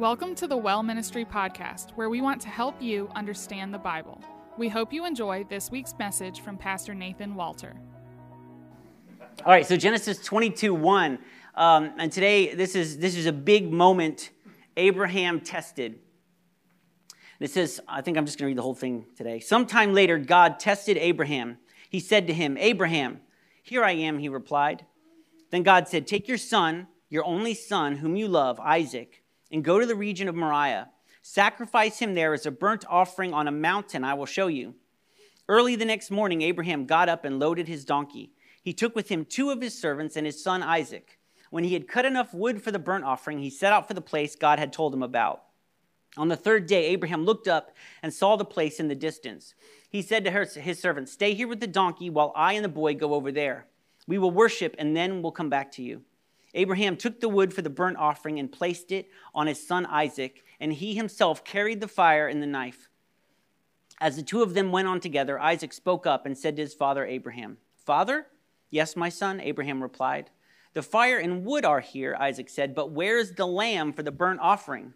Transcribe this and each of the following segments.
Welcome to the Well Ministry Podcast, where we want to help you understand the Bible. We hope you enjoy this week's message from Pastor Nathan Walter. All right, so Genesis 22 1. Um, and today, this is, this is a big moment. Abraham tested. It says, I think I'm just going to read the whole thing today. Sometime later, God tested Abraham. He said to him, Abraham, here I am, he replied. Then God said, Take your son, your only son, whom you love, Isaac, and go to the region of Moriah. Sacrifice him there as a burnt offering on a mountain I will show you. Early the next morning, Abraham got up and loaded his donkey. He took with him two of his servants and his son Isaac. When he had cut enough wood for the burnt offering, he set out for the place God had told him about. On the third day, Abraham looked up and saw the place in the distance. He said to her, his servant, Stay here with the donkey while I and the boy go over there. We will worship and then we'll come back to you. Abraham took the wood for the burnt offering and placed it on his son Isaac, and he himself carried the fire and the knife. As the two of them went on together, Isaac spoke up and said to his father Abraham, Father? Yes, my son, Abraham replied. The fire and wood are here, Isaac said, but where is the lamb for the burnt offering?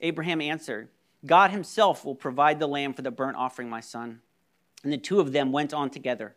Abraham answered, God himself will provide the lamb for the burnt offering, my son. And the two of them went on together.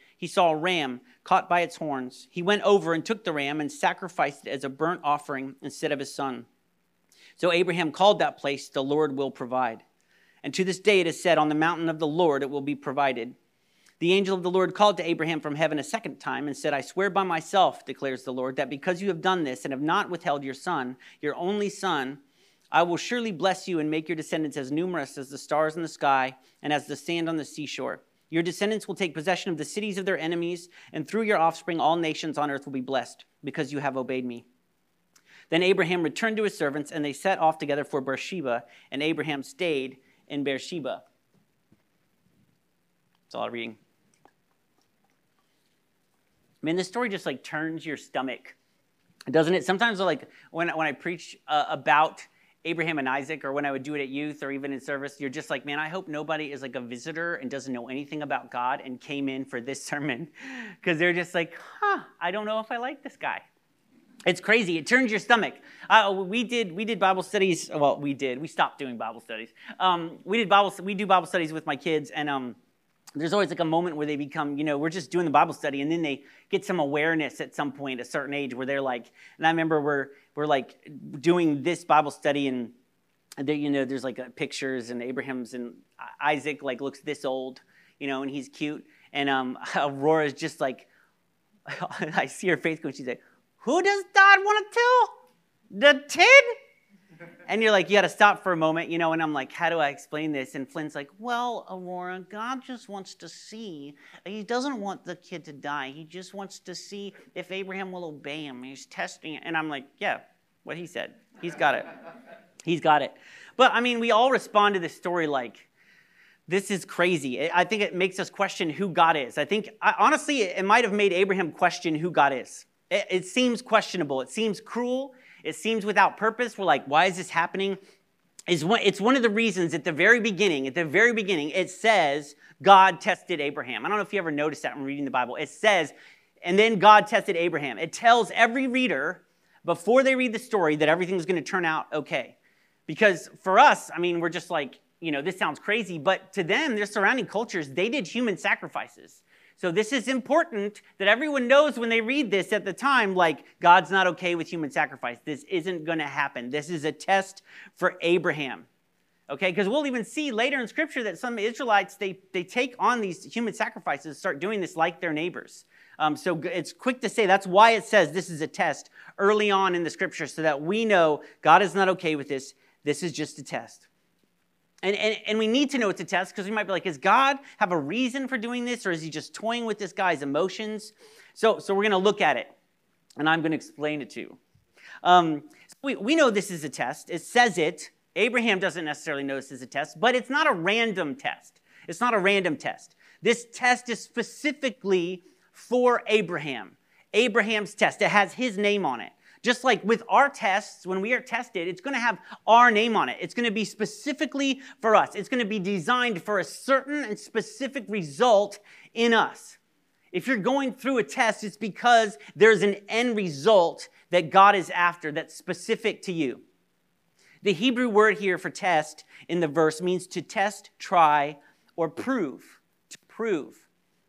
he saw a ram caught by its horns. He went over and took the ram and sacrificed it as a burnt offering instead of his son. So Abraham called that place, The Lord will provide. And to this day it is said, On the mountain of the Lord it will be provided. The angel of the Lord called to Abraham from heaven a second time and said, I swear by myself, declares the Lord, that because you have done this and have not withheld your son, your only son, I will surely bless you and make your descendants as numerous as the stars in the sky and as the sand on the seashore. Your descendants will take possession of the cities of their enemies, and through your offspring, all nations on earth will be blessed, because you have obeyed me. Then Abraham returned to his servants, and they set off together for Beersheba, and Abraham stayed in Beersheba. That's all I'm reading. I mean, this story just like turns your stomach, doesn't it? Sometimes, like when, when I preach uh, about Abraham and Isaac, or when I would do it at youth or even in service, you're just like, man, I hope nobody is like a visitor and doesn't know anything about God and came in for this sermon. Because they're just like, huh, I don't know if I like this guy. It's crazy. It turns your stomach. Uh, we did we did Bible studies. Well, we did. We stopped doing Bible studies. Um, we did Bible. We do Bible studies with my kids, and um, there's always like a moment where they become, you know, we're just doing the Bible study, and then they get some awareness at some point, a certain age, where they're like, and I remember we're we're like doing this Bible study, and there, you know, there's like uh, pictures, and Abraham's and Isaac like looks this old, you know, and he's cute, and um, Aurora's just like, I see her face going, she's like, who does God want to tell? The kid? And you're like, you got to stop for a moment, you know, and I'm like, how do I explain this? And Flynn's like, well, Aurora, God just wants to see. He doesn't want the kid to die. He just wants to see if Abraham will obey him. He's testing it. And I'm like, yeah, what he said. He's got it. He's got it. But I mean, we all respond to this story like, this is crazy. I think it makes us question who God is. I think, honestly, it might have made Abraham question who God is. It, it seems questionable. It seems cruel. It seems without purpose. We're like, why is this happening? It's one, it's one of the reasons at the very beginning, at the very beginning, it says God tested Abraham. I don't know if you ever noticed that when reading the Bible. It says, and then God tested Abraham. It tells every reader before they read the story that everything's going to turn out okay. Because for us, I mean, we're just like, you know, this sounds crazy, but to them, their surrounding cultures, they did human sacrifices. So this is important that everyone knows when they read this at the time, like, God's not okay with human sacrifice. This isn't going to happen. This is a test for Abraham. Okay, because we'll even see later in Scripture that some Israelites, they, they take on these human sacrifices, start doing this like their neighbors. Um, so it's quick to say that's why it says this is a test early on in the Scripture, so that we know God is not okay with this. This is just a test. And, and, and we need to know it's a test because we might be like, does God have a reason for doing this or is he just toying with this guy's emotions? So, so we're going to look at it and I'm going to explain it to you. Um, we, we know this is a test. It says it Abraham doesn't necessarily know this is a test, but it's not a random test. It's not a random test. This test is specifically for Abraham. Abraham's test. It has his name on it. Just like with our tests, when we are tested, it's going to have our name on it. It's going to be specifically for us. It's going to be designed for a certain and specific result in us. If you're going through a test, it's because there's an end result that God is after that's specific to you. The Hebrew word here for test in the verse means to test, try, or prove. To prove.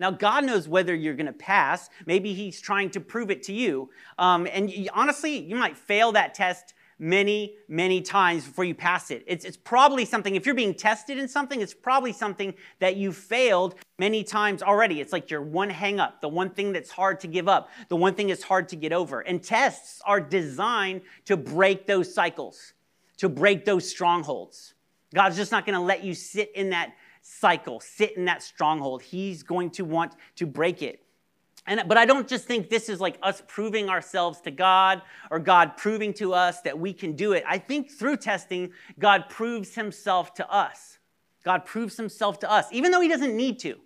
Now, God knows whether you're going to pass. Maybe He's trying to prove it to you. Um, and you, honestly, you might fail that test many, many times before you pass it. It's, it's probably something, if you're being tested in something, it's probably something that you failed many times already. It's like your one hang up, the one thing that's hard to give up, the one thing that's hard to get over. And tests are designed to break those cycles, to break those strongholds. God's just not going to let you sit in that cycle, sit in that stronghold. He's going to want to break it. And, but I don't just think this is like us proving ourselves to God or God proving to us that we can do it. I think through testing, God proves himself to us. God proves himself to us, even though he doesn't need to.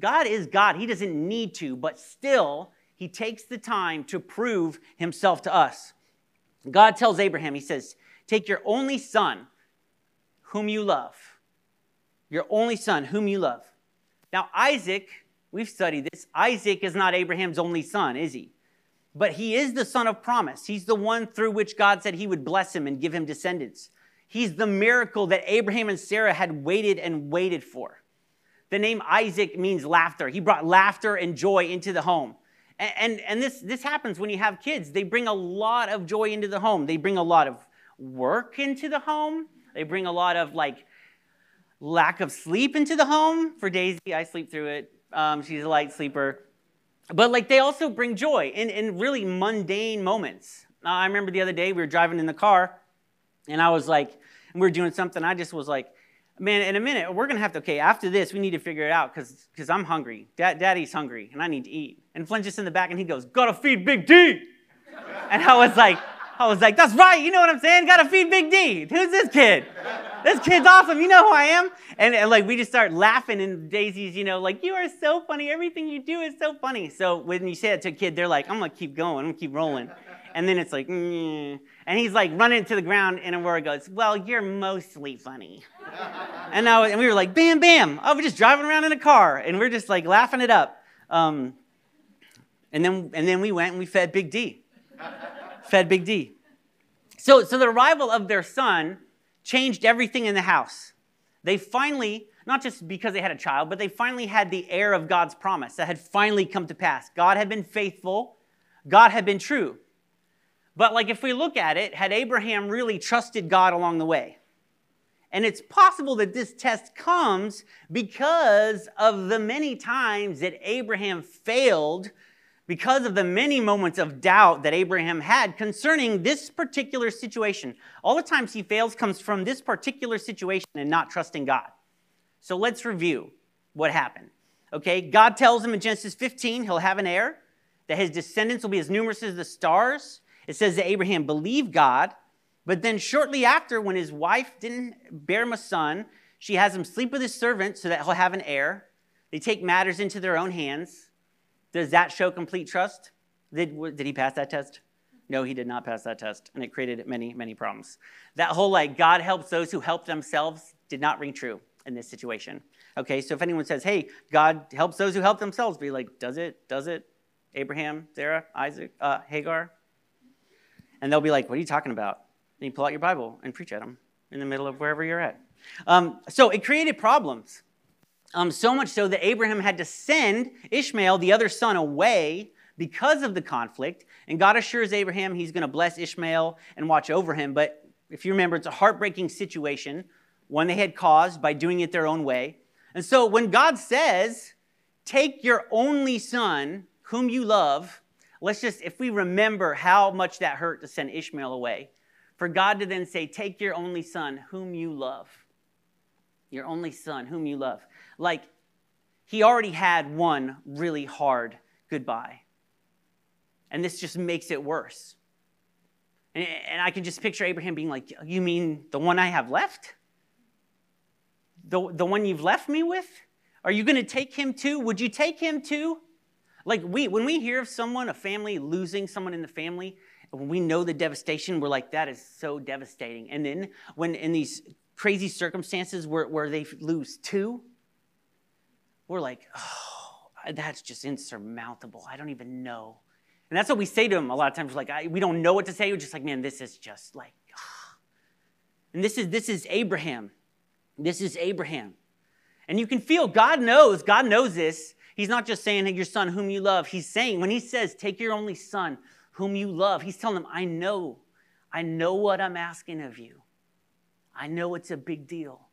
God is God. He doesn't need to, but still, he takes the time to prove himself to us. God tells Abraham, he says, Take your only son, whom you love your only son, whom you love. Now, Isaac, we've studied this. Isaac is not Abraham's only son, is he? But he is the son of promise. He's the one through which God said he would bless him and give him descendants. He's the miracle that Abraham and Sarah had waited and waited for. The name Isaac means laughter. He brought laughter and joy into the home. And, and, and, this, this happens when you have kids. They bring a lot of joy into the home. They bring a lot of work into the home. They bring a lot of like lack of sleep into the home. For Daisy, I sleep through it. Um, she's a light sleeper. But like they also bring joy in, in really mundane moments. Uh, I remember the other day we were driving in the car, and I was like, we were doing something. I just was like, man, in a minute, we're gonna have to, okay, after this, we need to figure it out because I'm hungry. Dad, Daddy's hungry, and I need to eat. And Flynn's just in the back, and he goes, gotta feed Big D. and I was like, I was like, that's right, you know what I'm saying? Gotta feed Big D. Who's this kid? This kid's awesome. You know who I am? And, and, like we just start laughing, and Daisy's, you know, like, you are so funny. Everything you do is so funny. So when you say it to a kid, they're like, I'm gonna keep going, I'm gonna keep rolling. And then it's like, mm. and he's like running to the ground, and Aurora goes, Well, you're mostly funny. and, was, and we were like, Bam, bam. Oh, we're just driving around in a car, and we're just like laughing it up. Um, and then, and then we went and we fed Big D fed Big D. So, so the arrival of their son changed everything in the house. They finally, not just because they had a child, but they finally had the heir of God's promise that had finally come to pass. God had been faithful, God had been true. But, like, if we look at it, had Abraham really trusted God along the way? And it's possible that this test comes because of the many times that Abraham failed because of the many moments of doubt that Abraham had concerning this particular situation. All the times he fails comes from this particular situation and not trusting God. So let's review what happened. Okay, God tells him in Genesis 15 he'll have an heir, that his descendants will be as numerous as the stars. It says that Abraham believed God, but then shortly after, when his wife didn't bear him a son, she has him sleep with his servant so that he'll have an heir. They take matters into their own hands. Does that show complete trust? Did, did he pass that test? No, he did not pass that test, and it created many, many problems. That whole like God helps those who help themselves did not ring true in this situation. Okay, so if anyone says, hey, God helps those who help themselves, be like, does it? Does it? Abraham, Sarah, Isaac, uh, Hagar? And they'll be like, what are you talking about? And you pull out your Bible and preach at them in the middle of wherever you're at. Um, so it created problems. Um, so much so that Abraham had to send Ishmael, the other son, away because of the conflict. And God assures Abraham he's going to bless Ishmael and watch over him. But if you remember, it's a heartbreaking situation, one they had caused by doing it their own way. And so when God says, Take your only son, whom you love, let's just, if we remember how much that hurt to send Ishmael away, for God to then say, Take your only son, whom you love. Your only son, whom you love. Like, he already had one really hard goodbye. And this just makes it worse. And, and I can just picture Abraham being like, You mean the one I have left? The, the one you've left me with? Are you going to take him too? Would you take him too? Like we, when we hear of someone, a family losing someone in the family, when we know the devastation, we're like, that is so devastating. And then when in these crazy circumstances where, where they lose two, we're like, oh, that's just insurmountable. I don't even know. And that's what we say to them a lot of times. Like, I, we don't know what to say. We're just like, man, this is just like, oh. and this is this is Abraham. This is Abraham. And you can feel God knows, God knows this. He's not just saying, hey, your son whom you love. He's saying, when he says, take your only son whom you love, he's telling them, I know, I know what I'm asking of you. I know it's a big deal.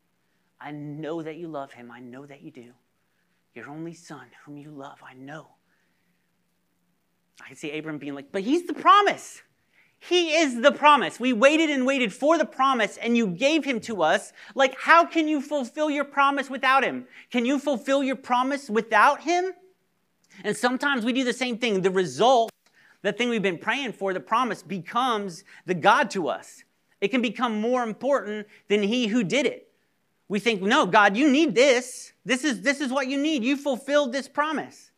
I know that you love him. I know that you do. Your only son whom you love, I know. I can see Abram being like, but he's the promise. He is the promise. We waited and waited for the promise, and you gave him to us. Like, how can you fulfill your promise without him? Can you fulfill your promise without him? And sometimes we do the same thing. The result, the thing we've been praying for, the promise, becomes the God to us. It can become more important than he who did it. We think, no, God, you need this. This is, this is what you need. You fulfilled this promise.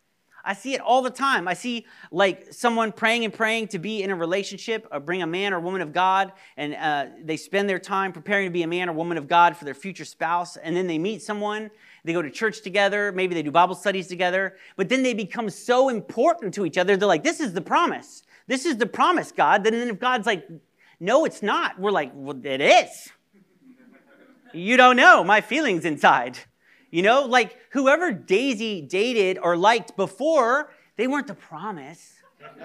I see it all the time. I see like someone praying and praying to be in a relationship, or bring a man or woman of God, and uh, they spend their time preparing to be a man or woman of God for their future spouse, and then they meet someone, they go to church together, maybe they do Bible studies together, but then they become so important to each other. They're like, "This is the promise. This is the promise, God." Then if God's like, "No, it's not," we're like, "Well, it is." You don't know my feelings inside. You know, like whoever Daisy dated or liked before, they weren't the promise.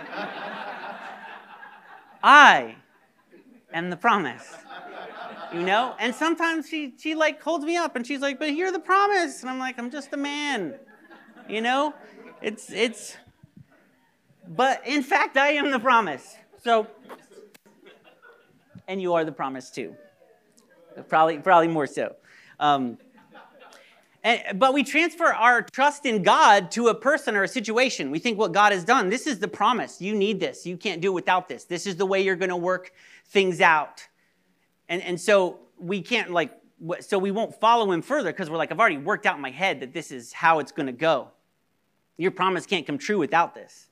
I am the promise. You know? And sometimes she she like holds me up and she's like, but you're the promise. And I'm like, I'm just a man. You know? It's it's but in fact I am the promise. So and you are the promise too. Probably probably more so. Um, and, but we transfer our trust in God to a person or a situation. We think what God has done, this is the promise. You need this. You can't do it without this. This is the way you're going to work things out. And, and so we can't, like, so we won't follow him further because we're like, I've already worked out in my head that this is how it's going to go. Your promise can't come true without this.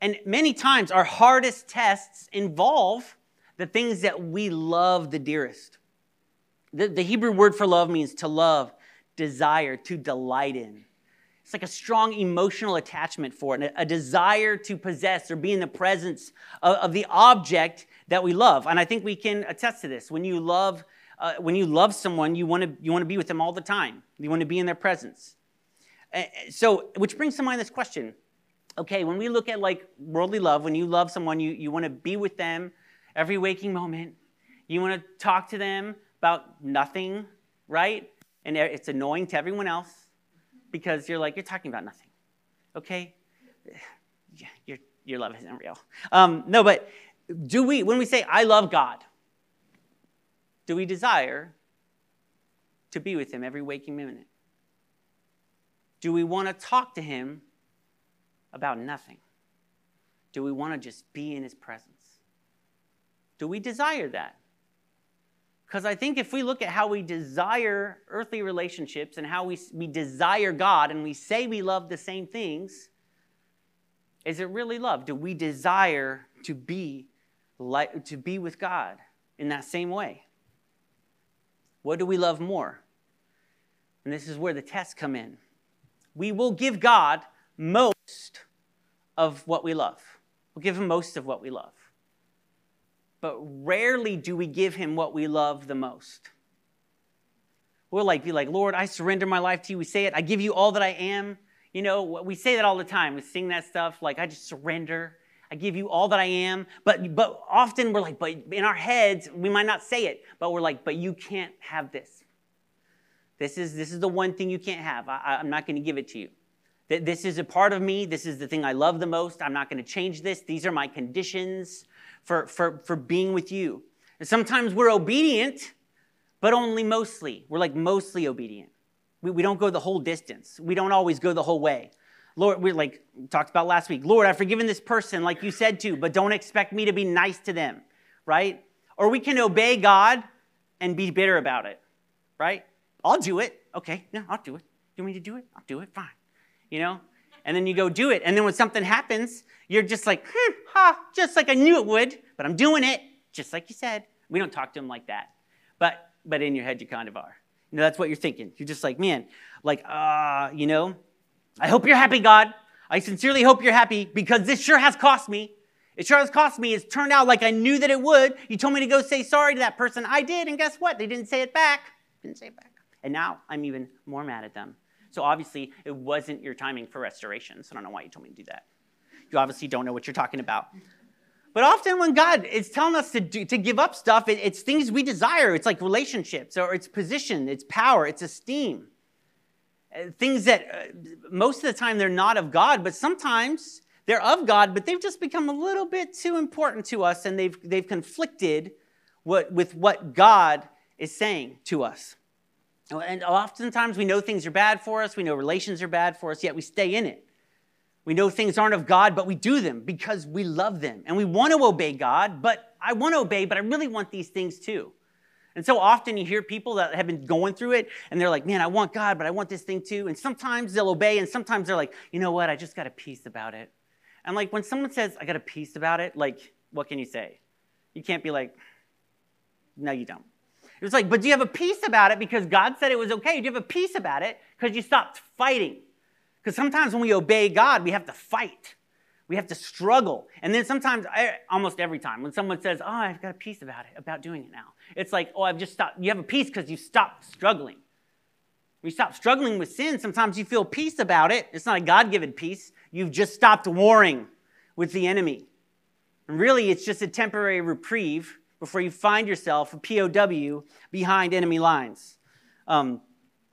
And many times our hardest tests involve the things that we love the dearest. The, the Hebrew word for love means to love desire to delight in. It's like a strong emotional attachment for it, a desire to possess or be in the presence of, of the object that we love. And I think we can attest to this. When you love, uh, when you love someone, you want to you want to be with them all the time. You want to be in their presence. So, which brings to mind this question. Okay, when we look at like worldly love, when you love someone, you, you want to be with them every waking moment. You want to talk to them about nothing, right? and it's annoying to everyone else because you're like, you're talking about nothing, okay? Your, your love isn't real. Um, no, but do we, when we say, I love God, do we desire to be with Him every waking minute? Do we want to talk to Him about nothing? Do we want to just be in His presence? Do we desire that? Because I think if we look at how we desire earthly relationships and how we, we desire God and we say we love the same things, is it really love? Do we desire to be like, to be with God in that same way? What do we love more? And this is where the tests come in. We will give God most of what we love. We'll give him most of what we love but rarely do we give him what we love the most. We'll like be like, Lord, I surrender my life to you. We say it, I give you all that I am. You know, we say that all the time. We sing that stuff like I just surrender. I give you all that I am. But but often we're like, but in our heads, we might not say it, but we're like, but you can't have this. This is this is the one thing you can't have. I, I'm not going to give it to you. This is a part of me. This is the thing I love the most. I'm not going to change this. These are my conditions for, for, for being with you. And sometimes we're obedient, but only mostly. We're like mostly obedient. We, we don't go the whole distance. We don't always go the whole way. Lord, we're like talked about last week. Lord, I've forgiven this person like you said to, but don't expect me to be nice to them. right? Or we can obey God and be bitter about it, right? I'll do it. Okay, no, I'll do it. You want me to do it? I'll do it. Fine. You know? And then you go do it. And then when something happens, you're just like, hmm, ha, just like I knew it would, but I'm doing it, just like you said. We don't talk to them like that. But but in your head you kind of are. You know, that's what you're thinking. You're just like, man, like, uh, you know, I hope you're happy, God. I sincerely hope you're happy because this sure has cost me. It sure has cost me. It's turned out like I knew that it would. You told me to go say sorry to that person. I did, and guess what? They didn't say it back. Didn't say it back. And now I'm even more mad at them. So obviously, it wasn't your timing for restoration. So I don't know why you told me to do that. You obviously don't know what you're talking about. But often, when God is telling us to, do, to give up stuff, it, it's things we desire. It's like relationships, or it's position, it's power, it's esteem. Uh, things that uh, most of the time they're not of God, but sometimes they're of God, but they've just become a little bit too important to us and they've, they've conflicted what, with what God is saying to us. And oftentimes we know things are bad for us, we know relations are bad for us, yet we stay in it. We know things aren't of God, but we do them because we love them. And we want to obey God, but I want to obey, but I really want these things too. And so often you hear people that have been going through it and they're like, man, I want God, but I want this thing too. And sometimes they'll obey, and sometimes they're like, you know what, I just got a peace about it. And like when someone says, I got a peace about it, like, what can you say? You can't be like, no, you don't. It's like, but do you have a peace about it because God said it was okay? Do you have a peace about it because you stopped fighting? Because sometimes when we obey God, we have to fight. We have to struggle. And then sometimes, almost every time, when someone says, Oh, I've got a peace about it, about doing it now, it's like, Oh, I've just stopped. You have a peace because you stopped struggling. When you stop struggling with sin, sometimes you feel peace about it. It's not a God given peace. You've just stopped warring with the enemy. And really, it's just a temporary reprieve before you find yourself a POW behind enemy lines. Um,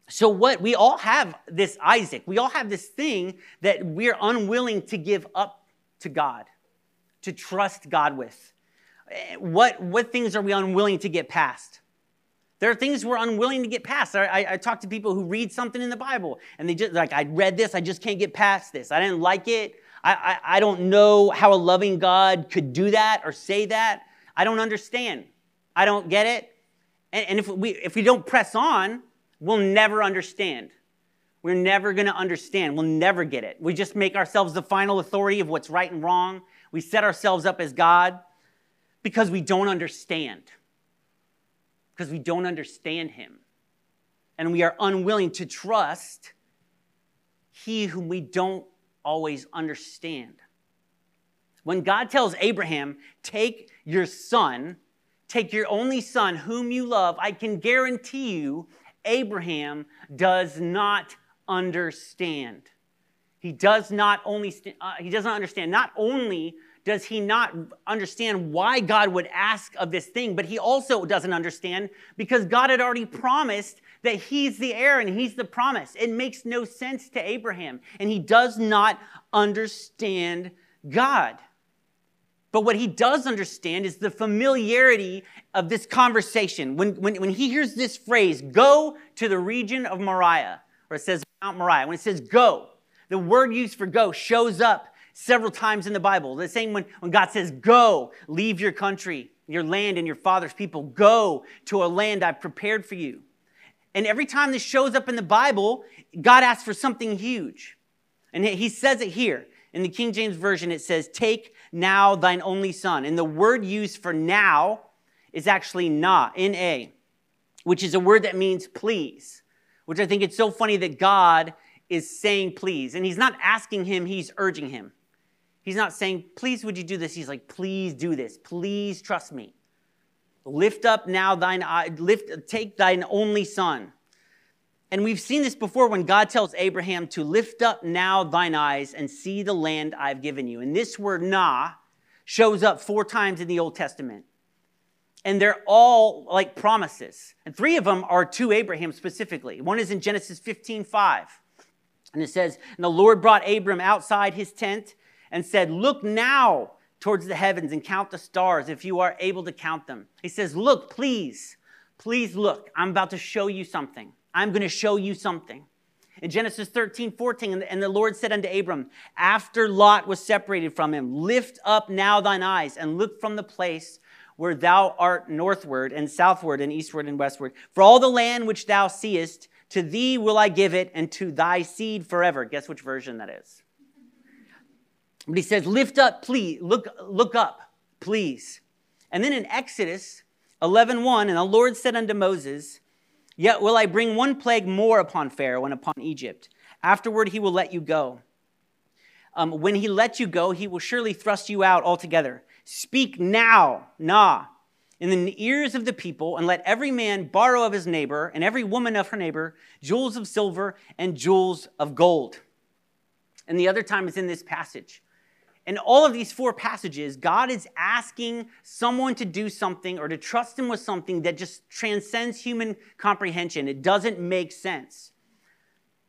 so, what we all have this Isaac, we all have this thing that we're unwilling to give up to God, to trust God with. What, what things are we unwilling to get past? There are things we're unwilling to get past. I, I, I, talk to people who read something in the Bible and they just like, I read this, I just can't get past this. I didn't like it. I, I, I don't know how a loving God could do that or say that. I don't understand. I don't get it. And, and if, we, if we don't press on, we'll never understand. We're never going to understand. We'll never get it. We just make ourselves the final authority of what's right and wrong. We set ourselves up as God because we don't understand. Because we don't understand Him. And we are unwilling to trust He whom we don't always understand. When God tells Abraham, take your son, take your only son whom you love, I can guarantee you Abraham does not understand. He does not only uh, he doesn't understand. Not only does he not understand why God would ask of this thing, but he also doesn't understand because God had already promised that he's the heir and he's the promise. It makes no sense to Abraham, and he does not understand God. But what he does understand is the familiarity of this conversation. When, when, when he hears this phrase, go to the region of Moriah, or it says Mount Moriah, when it says go, the word used for go shows up several times in the Bible. The same when, when God says, go, leave your country, your land, and your father's people, go to a land I've prepared for you. And every time this shows up in the Bible, God asks for something huge. And he says it here. In the King James Version, it says, Take now thine only son. And the word used for now is actually na, N A, which is a word that means please, which I think it's so funny that God is saying please. And he's not asking him, he's urging him. He's not saying, please, would you do this? He's like, please do this. Please trust me. Lift up now thine eye, lift, take thine only son. And we've seen this before when God tells Abraham to lift up now thine eyes and see the land I've given you. And this word na shows up four times in the Old Testament. And they're all like promises. And three of them are to Abraham specifically. One is in Genesis 15 5. And it says, And the Lord brought Abram outside his tent and said, Look now towards the heavens and count the stars if you are able to count them. He says, Look, please, please look. I'm about to show you something. I'm going to show you something. In Genesis 13, 14, and the Lord said unto Abram, after Lot was separated from him, Lift up now thine eyes and look from the place where thou art northward and southward and eastward and westward. For all the land which thou seest, to thee will I give it, and to thy seed forever. Guess which version that is? But he says, Lift up, please, look, look up, please. And then in Exodus 11 1, and the Lord said unto Moses, Yet will I bring one plague more upon Pharaoh and upon Egypt. Afterward, he will let you go. Um, when he lets you go, he will surely thrust you out altogether. Speak now, na, in the ears of the people, and let every man borrow of his neighbor and every woman of her neighbor jewels of silver and jewels of gold. And the other time is in this passage. In all of these four passages, God is asking someone to do something or to trust him with something that just transcends human comprehension. It doesn't make sense.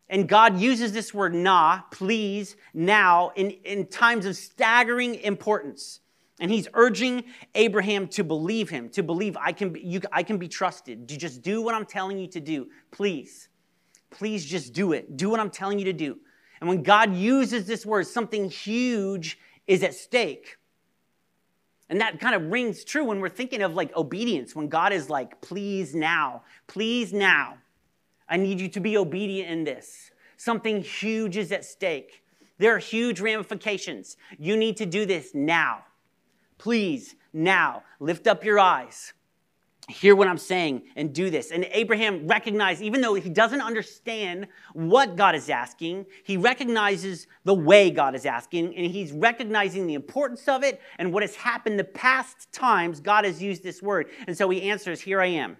And God uses this word na, please, now, in, in times of staggering importance. And he's urging Abraham to believe him, to believe I can, be, you, I can be trusted. To just do what I'm telling you to do. Please. Please just do it. Do what I'm telling you to do. And when God uses this word, something huge is at stake. And that kind of rings true when we're thinking of like obedience, when God is like, please now, please now. I need you to be obedient in this. Something huge is at stake. There are huge ramifications. You need to do this now. Please, now, lift up your eyes hear what I'm saying and do this. And Abraham recognized, even though he doesn't understand what God is asking, he recognizes the way God is asking, and he's recognizing the importance of it and what has happened the past times God has used this word. And so he answers, Here I am.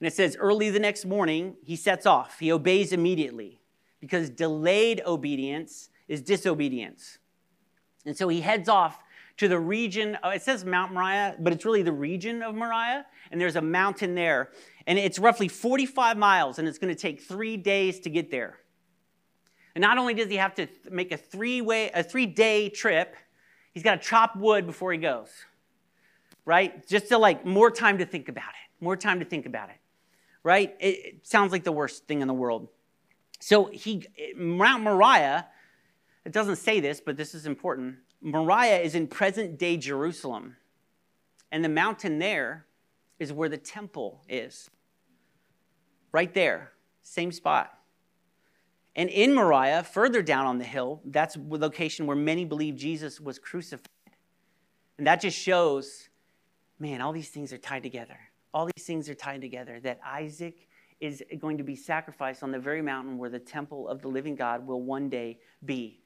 And it says, Early the next morning, he sets off. He obeys immediately because delayed obedience is disobedience. And so he heads off to the region. It says Mount Moriah, but it's really the region of Moriah. And there's a mountain there. And it's roughly 45 miles, and it's going to take three days to get there. And not only does he have to make a three-way, a three-day trip, he's got to chop wood before he goes. Right? Just to like more time to think about it. More time to think about it. Right? It, it sounds like the worst thing in the world. So he Mount Moriah, it doesn't say this, but this is important. Moriah is in present day Jerusalem. And the mountain there is where the temple is. Right there, same spot. And in Moriah, further down on the hill, that's the location where many believe Jesus was crucified. And that just shows, man, all these things are tied together. All these things are tied together that Isaac is going to be sacrificed on the very mountain where the temple of the living God will one day be.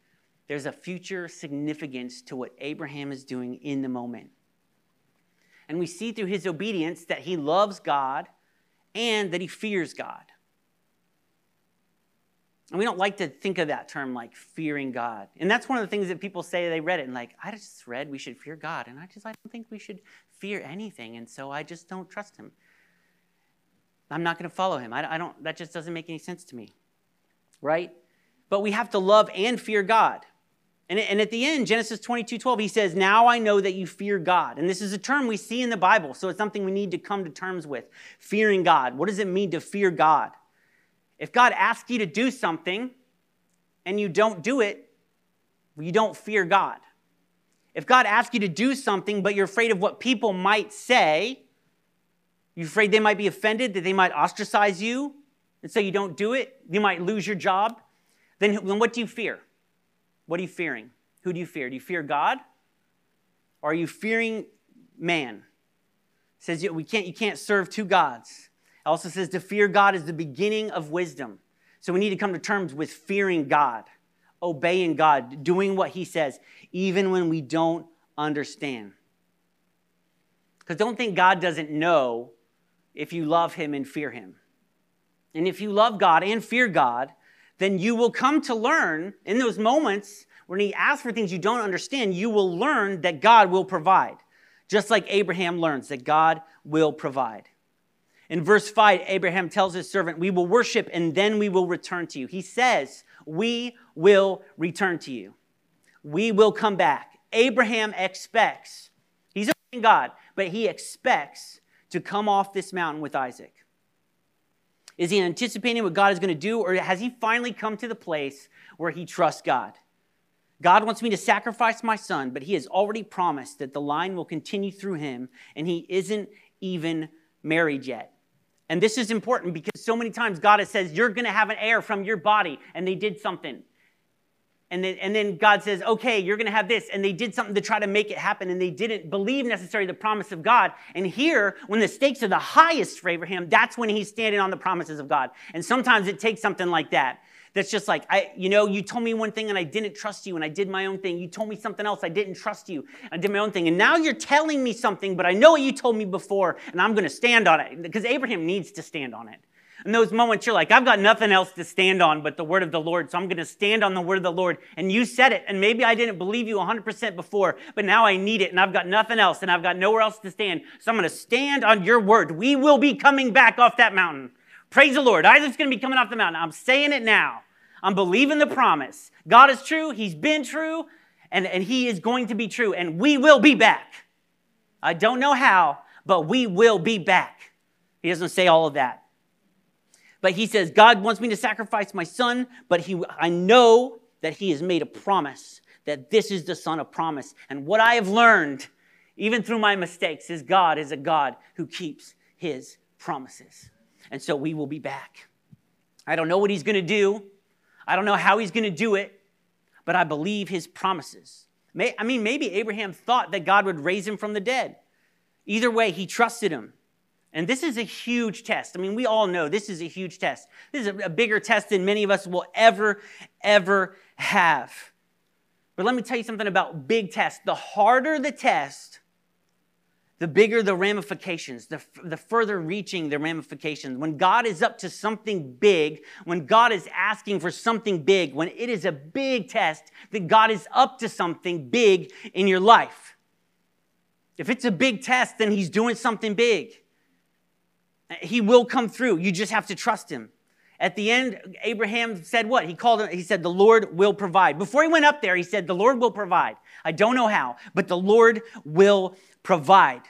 There's a future significance to what Abraham is doing in the moment. And we see through his obedience that he loves God and that he fears God. And we don't like to think of that term like fearing God. And that's one of the things that people say they read it and like, I just read we should fear God. And I just I don't think we should fear anything. And so I just don't trust him. I'm not going to follow him. I, I don't, that just doesn't make any sense to me. Right? But we have to love and fear God. And, and at the end, Genesis 22 12, he says, Now I know that you fear God. And this is a term we see in the Bible, so it's something we need to come to terms with. Fearing God. What does it mean to fear God? If God asks you to do something and you don't do it, you don't fear God. If God asks you to do something, but you're afraid of what people might say, you're afraid they might be offended, that they might ostracize you, and so you don't do it, you might lose your job, then, then what do you fear? What are you fearing? Who do you fear? Do you fear God? Or are you fearing man? It says we can't, you can't serve two gods. It also says to fear God is the beginning of wisdom. So we need to come to terms with fearing God, obeying God, doing what He says, even when we don't understand. Because don't think God doesn't know if you love Him and fear Him. And if you love God and fear God, then you will come to learn in those moments when he asks for things you don't understand, you will learn that God will provide, just like Abraham learns that God will provide. In verse 5, Abraham tells his servant, We will worship and then we will return to you. He says, We will return to you. We will come back. Abraham expects, he's a God, but he expects to come off this mountain with Isaac. Is he anticipating what God is going to do, or has he finally come to the place where he trusts God? God wants me to sacrifice my son, but he has already promised that the line will continue through him, and he isn't even married yet. And this is important because so many times God has says, You're going to have an heir from your body, and they did something. And then, and then God says, okay, you're going to have this. And they did something to try to make it happen, and they didn't believe necessarily the promise of God. And here, when the stakes are the highest for Abraham, that's when he's standing on the promises of God. And sometimes it takes something like that. That's just like, I, you know, you told me one thing and I didn't trust you, and I did my own thing. You told me something else, I didn't trust you. I did my own thing. And now you're telling me something, but I know what you told me before, and I'm going to stand on it. Because Abraham needs to stand on it. In those moments, you're like, I've got nothing else to stand on but the word of the Lord, so I'm going to stand on the word of the Lord. And you said it, and maybe I didn't believe you 100% before, but now I need it, and I've got nothing else, and I've got nowhere else to stand. So I'm going to stand on your word. We will be coming back off that mountain. Praise the Lord. Isaac's going to be coming off the mountain. I'm saying it now. I'm believing the promise. God is true, He's been true, and, and He is going to be true, and we will be back. I don't know how, but we will be back. He doesn't say all of that. But he says, God wants me to sacrifice my son, but he, I know that he has made a promise, that this is the son of promise. And what I have learned, even through my mistakes, is God is a God who keeps his promises. And so we will be back. I don't know what he's going to do. I don't know how he's going to do it, but I believe his promises. I mean, maybe Abraham thought that God would raise him from the dead. Either way, he trusted him. And this is a huge test. I mean, we all know this is a huge test. This is a, bigger test than many of us will ever, ever have. But let me tell you something about big tests. The harder the test, the bigger the ramifications, the, the further reaching the ramifications. When God is up to something big, when God is asking for something big, when it is a big test, that God is up to something big in your life. If it's a big test, then He's doing something big. He will come through. You just have to trust him. At the end, Abraham said what? He called him, he said, The Lord will provide. Before he went up there, he said, The Lord will provide. I don't know how, but the Lord will provide.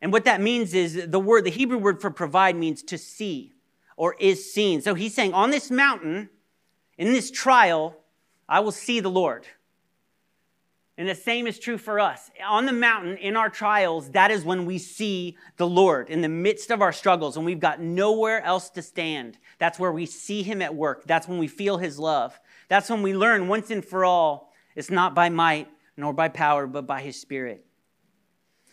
And what that means is the word, the Hebrew word for provide means to see or is seen. So he's saying, On this mountain, in this trial, I will see the Lord. And the same is true for us. On the mountain, in our trials, that is when we see the Lord in the midst of our struggles and we've got nowhere else to stand. That's where we see Him at work. That's when we feel His love. That's when we learn once and for all it's not by might nor by power, but by His Spirit.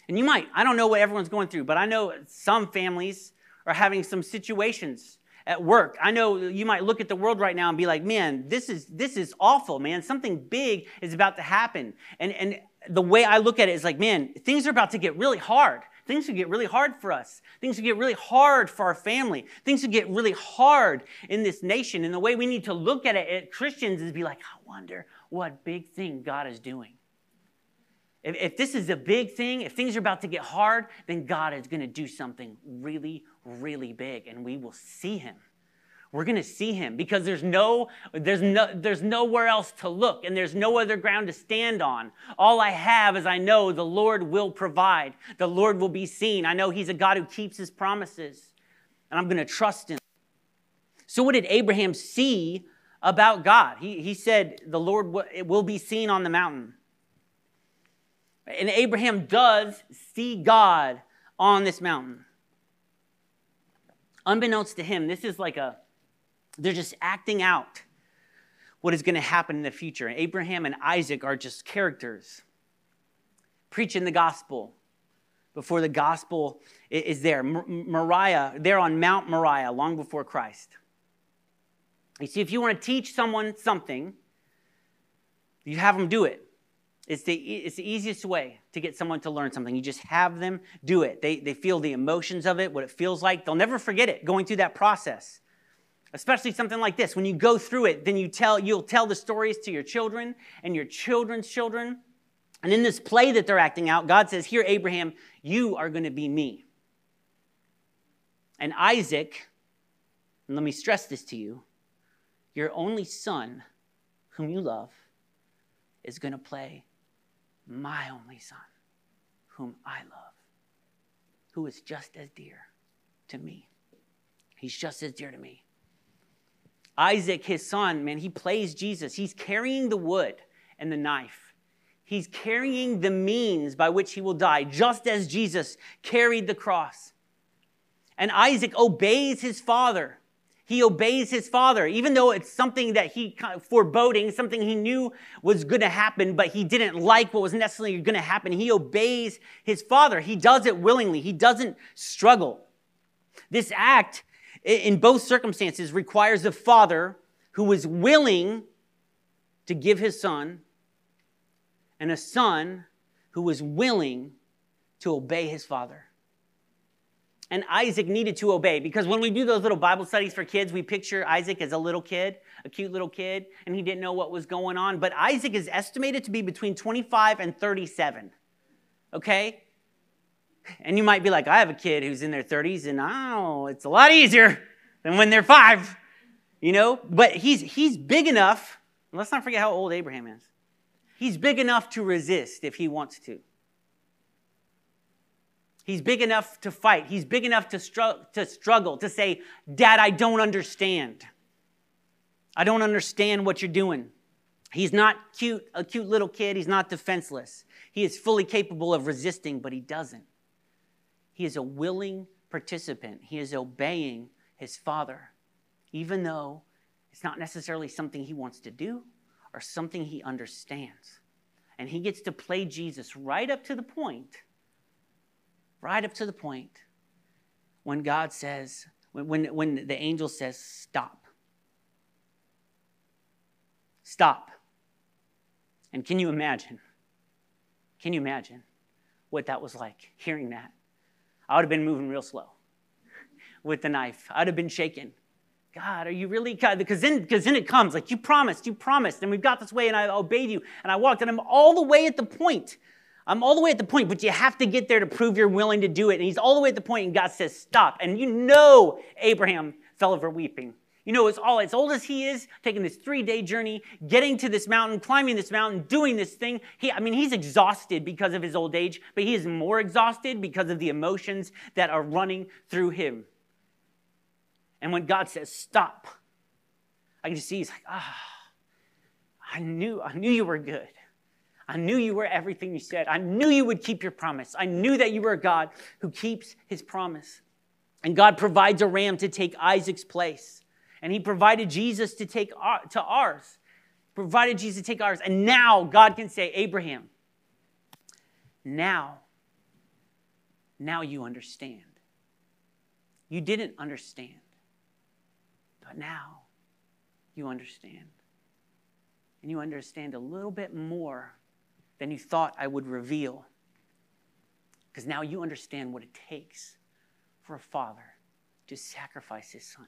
And you might, I don't know what everyone's going through, but I know some families are having some situations at work. I know you might look at the world right now and be like, man, this is, this is awful, man. Something big is about to happen. And, and the way I look at it is like, man, things are about to get really hard. Things could get really hard for us. Things could get really hard for our family. Things could get really hard in this nation. And the way we need to look at it at Christians is be like, I wonder what big thing God is doing. If, if this is a big thing, if things are about to get hard, then God is going to do something really, really big, and we will see Him. We're going to see Him because there's no, there's no, there's nowhere else to look, and there's no other ground to stand on. All I have is I know the Lord will provide. The Lord will be seen. I know He's a God who keeps His promises, and I'm going to trust Him. So, what did Abraham see about God? He, he said, The Lord will be seen on the mountain. And Abraham does see God on this mountain. Unbeknownst to him, this is like a, they're just acting out what is going to happen in the future. Abraham and Isaac are just characters preaching the gospel before the gospel is there. Moriah, they're on Mount Moriah long before Christ. You see, if you want to teach someone something, you have them do it. It's the, it's the easiest way to get someone to learn something. You just have them do it. They, they feel the emotions of it, what it feels like. They'll never forget it going through that process. Especially something like this. When you go through it, then you tell, you'll tell the stories to your children and your children's children. And in this play that they're acting out, God says, Here, Abraham, you are going to be me. And Isaac, and let me stress this to you, your only son, whom you love, is going to play my only son, whom I love, who is just as dear to me. He's just as dear to me. Isaac, his son, man, he plays Jesus. He's carrying the wood and the knife. He's carrying the means by which he will die, just as Jesus carried the cross. And Isaac obeys his father. He obeys his father, even though it's something that he foreboding, something he knew was going to happen, but he didn't like what was necessarily going to happen. He obeys his father. He does it willingly. He doesn't struggle. This act, in both circumstances, requires a father who was willing to give his son and a son who was willing to obey his father. And Isaac needed to obey because when we do those little Bible studies for kids, we picture Isaac as a little kid, a cute little kid, and he didn't know what was going on. But Isaac is estimated to be between 25 and 37. Okay? And you might be like, I have a kid who's in their 30s, and oh, it's a lot easier than when they're five, you know? But he's, he's big enough. Let's not forget how old Abraham is. He's big enough to resist if he wants to. He's big enough to fight. He's big enough to, str- to struggle, to say, Dad, I don't understand. I don't understand what you're doing. He's not cute, a cute little kid. He's not defenseless. He is fully capable of resisting, but he doesn't. He is a willing participant. He is obeying his father, even though it's not necessarily something he wants to do or something he understands. And he gets to play Jesus right up to the point right up to the point when God says, when, when, when the angel says, stop. Stop. And can you imagine? Can you imagine what that was like, hearing that? I would have been moving real slow with the knife. I'd have been shaken. God, are you really? Because then, because then it comes like you promised, you promised, and we've got this way, and I obeyed you, and I walked, and I'm all the way at the point I'm all the way at the point, but you have to get there to prove you're willing to do it. And he's all the way at the point, and God says, Stop. And you know Abraham fell over weeping. You know, as all as old as he is, taking this three-day journey, getting to this mountain, climbing this mountain, doing this thing. He, I mean, he's exhausted because of his old age, but he is more exhausted because of the emotions that are running through him. And when God says, Stop, I can just see he's like, ah, I knew, I knew you were good. I knew you were everything you said. I knew you would keep your promise. I knew that you were a God who keeps his promise. And God provides a ram to take Isaac's place. And he provided Jesus to take our, to ours. Provided Jesus to take ours. And now God can say, Abraham, now, now you understand. You didn't understand, but now you understand. And you understand a little bit more than you thought I would reveal. Because now you understand what it takes for a father to sacrifice his son.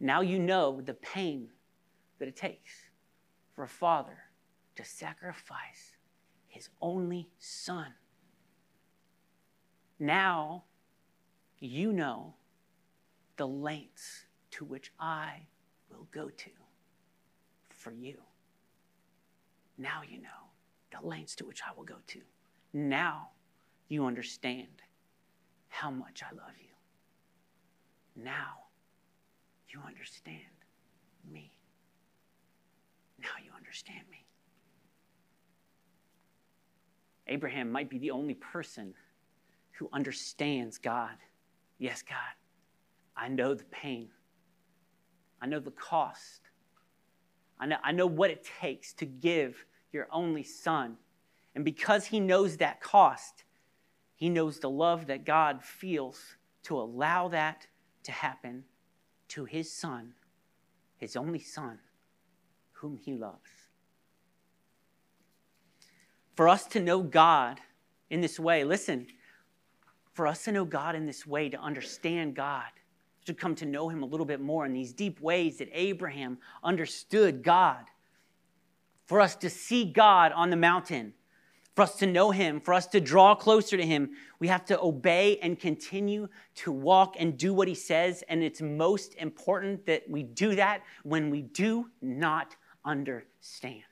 Now you know the pain that it takes for a father to sacrifice his only son. Now you know the lengths to which I will go to for you. Now you know the lengths to which I will go to. Now you understand how much I love you. Now you understand me. Now you understand me. Abraham might be the only person who understands God. Yes, God, I know the pain. I know the cost. I know, I know what it takes to give your only son. And because he knows that cost, he knows the love that God feels to allow that to happen to his son, his only son, whom he loves. For us to know God in this way, listen, for us to know God in this way, to understand God, to come to know him a little bit more in these deep ways that Abraham understood God for us to see God on the mountain, for us to know Him, for us to draw closer to Him, we have to obey and continue to walk and do what He says. And it's most important that we do that when we do not understand.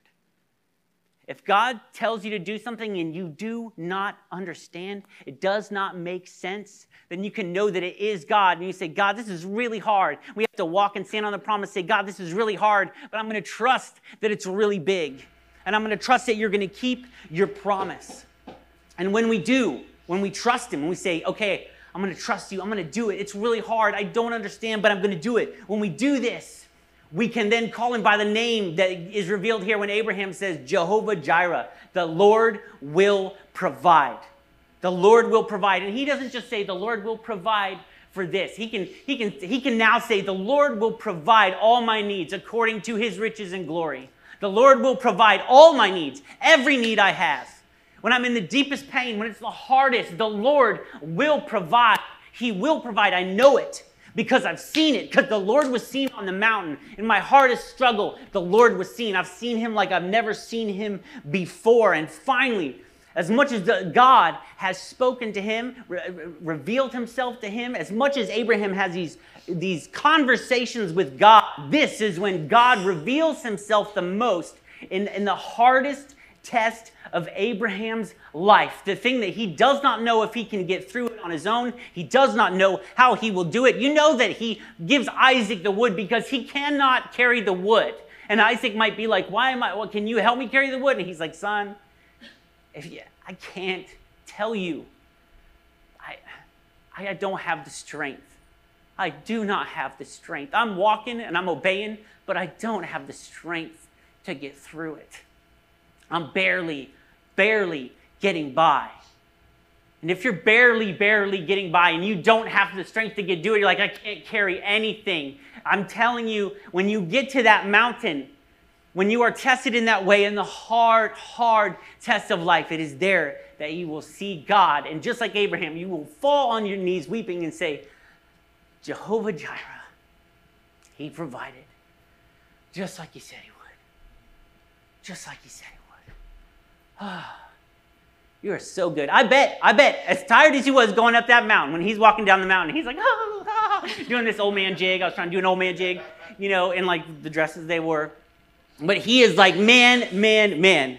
If God tells you to do something and you do not understand, it does not make sense, then you can know that it is God. And you say, God, this is really hard. We have to walk and stand on the promise, say, God, this is really hard, but I'm going to trust that it's really big. And I'm going to trust that you're going to keep your promise. And when we do, when we trust Him, when we say, okay, I'm going to trust you, I'm going to do it. It's really hard. I don't understand, but I'm going to do it. When we do this, we can then call him by the name that is revealed here when Abraham says, Jehovah Jireh, the Lord will provide. The Lord will provide. And he doesn't just say, the Lord will provide for this. He can, he can, he can now say, the Lord will provide all my needs according to his riches and glory. The Lord will provide all my needs, every need I have. When I'm in the deepest pain, when it's the hardest, the Lord will provide. He will provide. I know it because I've seen it, because the Lord was seen on the mountain. In my hardest struggle, the Lord was seen. I've seen him like I've never seen him before. And finally, as much as God has spoken to him, re- revealed himself to him, as much as Abraham has these, these conversations with God, this is when God reveals himself the most in, in the hardest test of Abraham's life, the thing that he does not know if he can get through it on his own. He does not know how he will do it. You know that he gives Isaac the wood because he cannot carry the wood. And Isaac might be like, Why am I? Well, can you help me carry the wood? And he's like, Son, if you, I can't tell you. I, I don't have the strength. I do not have the strength. I'm walking and I'm obeying, but I don't have the strength to get through it. I'm barely, barely getting by. And if you're barely, barely getting by and you don't have the strength to get do it, you're like, I can't carry anything. I'm telling you, when you get to that mountain, when you are tested in that way in the hard, hard test of life, it is there that you will see God. And just like Abraham, you will fall on your knees weeping and say, Jehovah Jireh, He provided, just like He said He would. Just like He said He would. you are so good. I bet, I bet, as tired as he was going up that mountain, when he's walking down the mountain, he's like, ah, ah, doing this old man jig. I was trying to do an old man jig, you know, in like the dresses they wore. But he is like, man, man, man.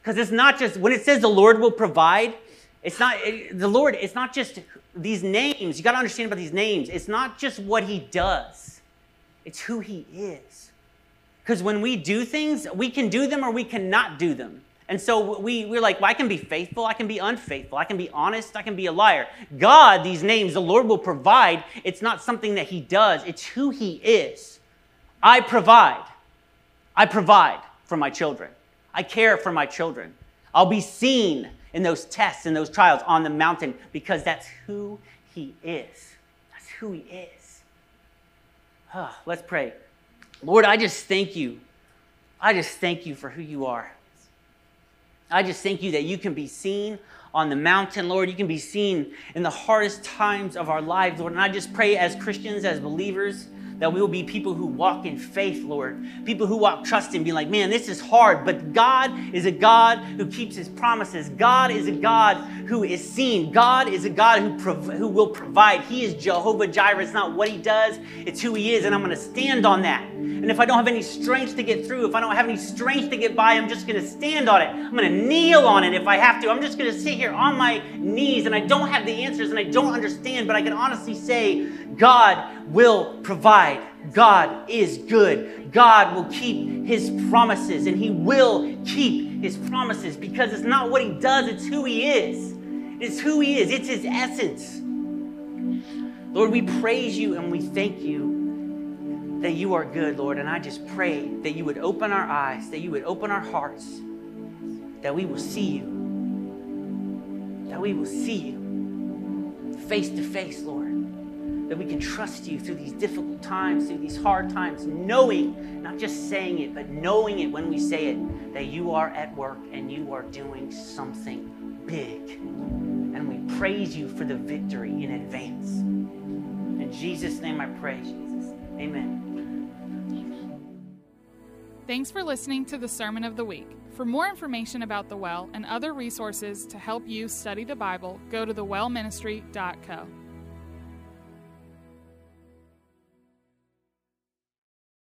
Because it's not just, when it says the Lord will provide, it's not, it, the Lord, it's not just these names. You got to understand about these names. It's not just what he does, it's who he is. Because when we do things, we can do them or we cannot do them. And so we, we're like, well, I can be faithful, I can be unfaithful, I can be honest, I can be a liar. God, these names, the Lord will provide. It's not something that He does, it's who He is. I provide. I provide for my children. I care for my children. I'll be seen in those tests and those trials on the mountain because that's who He is. That's who He is. Oh, let's pray. Lord, I just thank you. I just thank you for who you are. I just thank you that you can be seen on the mountain, Lord. You can be seen in the hardest times of our lives, Lord. And I just pray as Christians, as believers, that we will be people who walk in faith, Lord. People who walk trusting, being like, man, this is hard, but God is a God who keeps his promises. God is a God who is seen. God is a God who, prov- who will provide. He is Jehovah Jireh. It's not what he does, it's who he is. And I'm going to stand on that. And if I don't have any strength to get through, if I don't have any strength to get by, I'm just going to stand on it. I'm going to kneel on it if I have to. I'm just going to sit here on my knees and I don't have the answers and I don't understand, but I can honestly say, God will provide. God is good. God will keep his promises and he will keep his promises because it's not what he does, it's who he is. It's who he is, it's his essence. Lord, we praise you and we thank you that you are good, Lord. And I just pray that you would open our eyes, that you would open our hearts, that we will see you, that we will see you face to face, Lord that we can trust you through these difficult times, through these hard times, knowing, not just saying it, but knowing it when we say it, that you are at work and you are doing something big. And we praise you for the victory in advance. In Jesus' name I pray, Jesus. Amen. Thanks for listening to the Sermon of the Week. For more information about the Well and other resources to help you study the Bible, go to thewellministry.co.